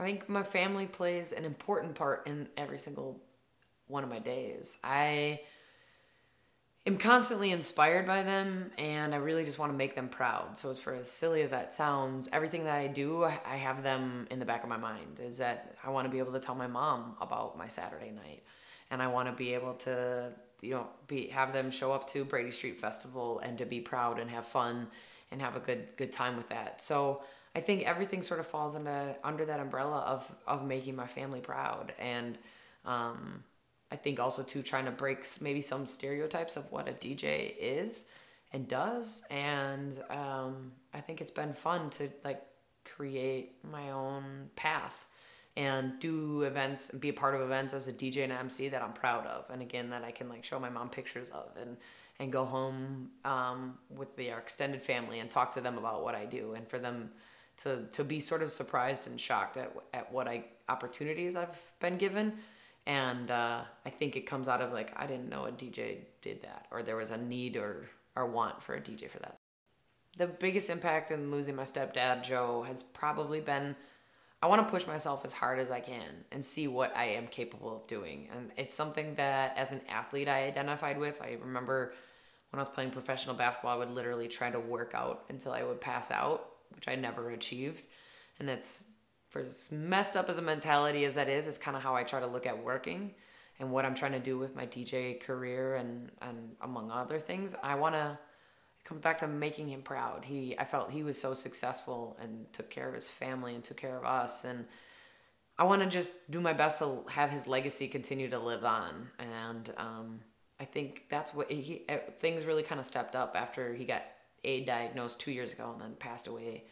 I think my family plays an important part in every single one of my days. I am constantly inspired by them and I really just want to make them proud. So, as for as silly as that sounds, everything that I do, I have them in the back of my mind. Is that I want to be able to tell my mom about my Saturday night and I want to be able to you know be have them show up to Brady Street Festival and to be proud and have fun and have a good good time with that. So I think everything sort of falls into under that umbrella of of making my family proud. And um, I think also too trying to break maybe some stereotypes of what a DJ is and does. And um, I think it's been fun to like create my own path and do events and be a part of events as a DJ and MC that I'm proud of and again that I can like show my mom pictures of and and go home um, with the extended family and talk to them about what I do and for them to to be sort of surprised and shocked at at what I opportunities I've been given and uh, I think it comes out of like I didn't know a DJ did that or there was a need or or want for a DJ for that. The biggest impact in losing my stepdad Joe has probably been I want to push myself as hard as I can and see what I am capable of doing. And it's something that as an athlete I identified with. I remember when I was playing professional basketball, I would literally try to work out until I would pass out, which I never achieved. And it's for as messed up as a mentality as that is, it's kind of how I try to look at working and what I'm trying to do with my DJ career and, and among other things. I want to come back to making him proud. He, I felt he was so successful and took care of his family and took care of us. And I want to just do my best to have his legacy continue to live on. And, um, I think that's what he eh, things really kind of stepped up after he got a diagnosed two years ago and then passed away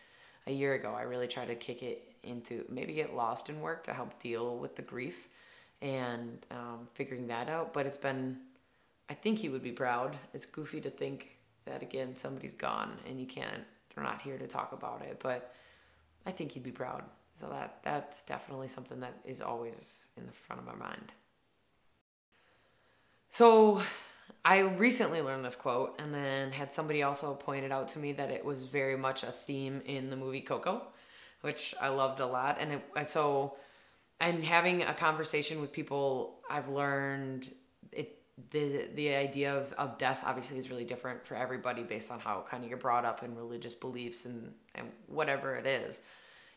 a year ago. I really tried to kick it into maybe get lost in work to help deal with the grief and um, figuring that out. But it's been, I think he would be proud. It's goofy to think that again somebody's gone and you can't. They're not here to talk about it, but I think he'd be proud. So that that's definitely something that is always in the front of my mind. So I recently learned this quote and then had somebody also pointed out to me that it was very much a theme in the movie Coco, which I loved a lot. And it, so, and having a conversation with people, I've learned it the the idea of, of death obviously is really different for everybody based on how kind of you're brought up in religious beliefs and, and whatever it is.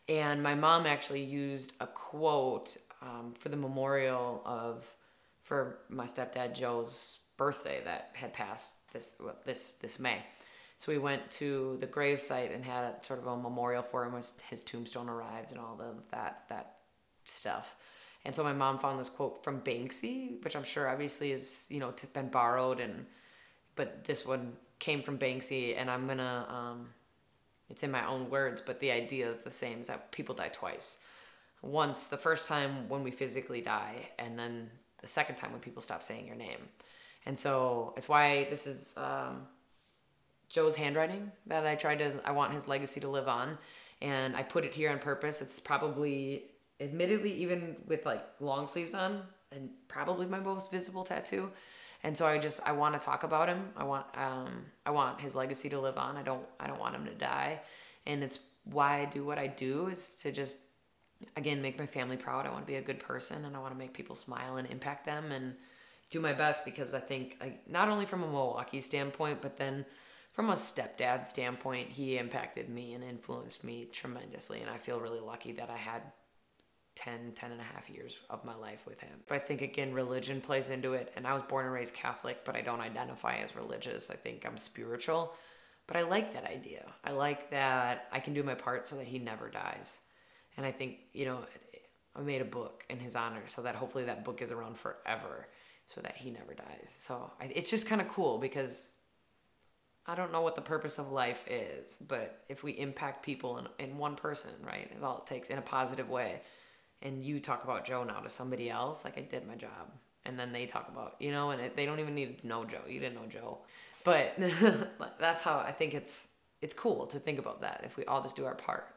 And my mom actually used a quote um, for the memorial of for my stepdad Joe's birthday that had passed this this this May. So we went to the gravesite and had sort of a memorial for him. His tombstone arrived and all the that that stuff. And so my mom found this quote from Banksy, which I'm sure obviously is you know been borrowed and but this one came from Banksy and I'm gonna um, it's in my own words, but the idea is the same: is that people die twice. Once the first time when we physically die, and then the second time when people stop saying your name. And so it's why this is um, Joe's handwriting that I tried to, I want his legacy to live on. And I put it here on purpose. It's probably, admittedly, even with like long sleeves on, and probably my most visible tattoo. And so I just I want to talk about him. I want um I want his legacy to live on. I don't I don't want him to die. And it's why I do what I do is to just again make my family proud. I want to be a good person and I want to make people smile and impact them and do my best because I think not only from a Milwaukee standpoint, but then from a stepdad standpoint, he impacted me and influenced me tremendously. And I feel really lucky that I had 10, 10 and a half years of my life with him. But I think again, religion plays into it. And I was born and raised Catholic, but I don't identify as religious. I think I'm spiritual. But I like that idea. I like that I can do my part so that he never dies. And I think, you know, I made a book in his honor so that hopefully that book is around forever so that he never dies. So I, it's just kind of cool because I don't know what the purpose of life is, but if we impact people in, in one person, right, is all it takes in a positive way. And you talk about Joe now to somebody else, like I did my job. And then they talk about, you know, and it, they don't even need to know Joe. You didn't know Joe. But that's how I think it's it's cool to think about that if we all just do our part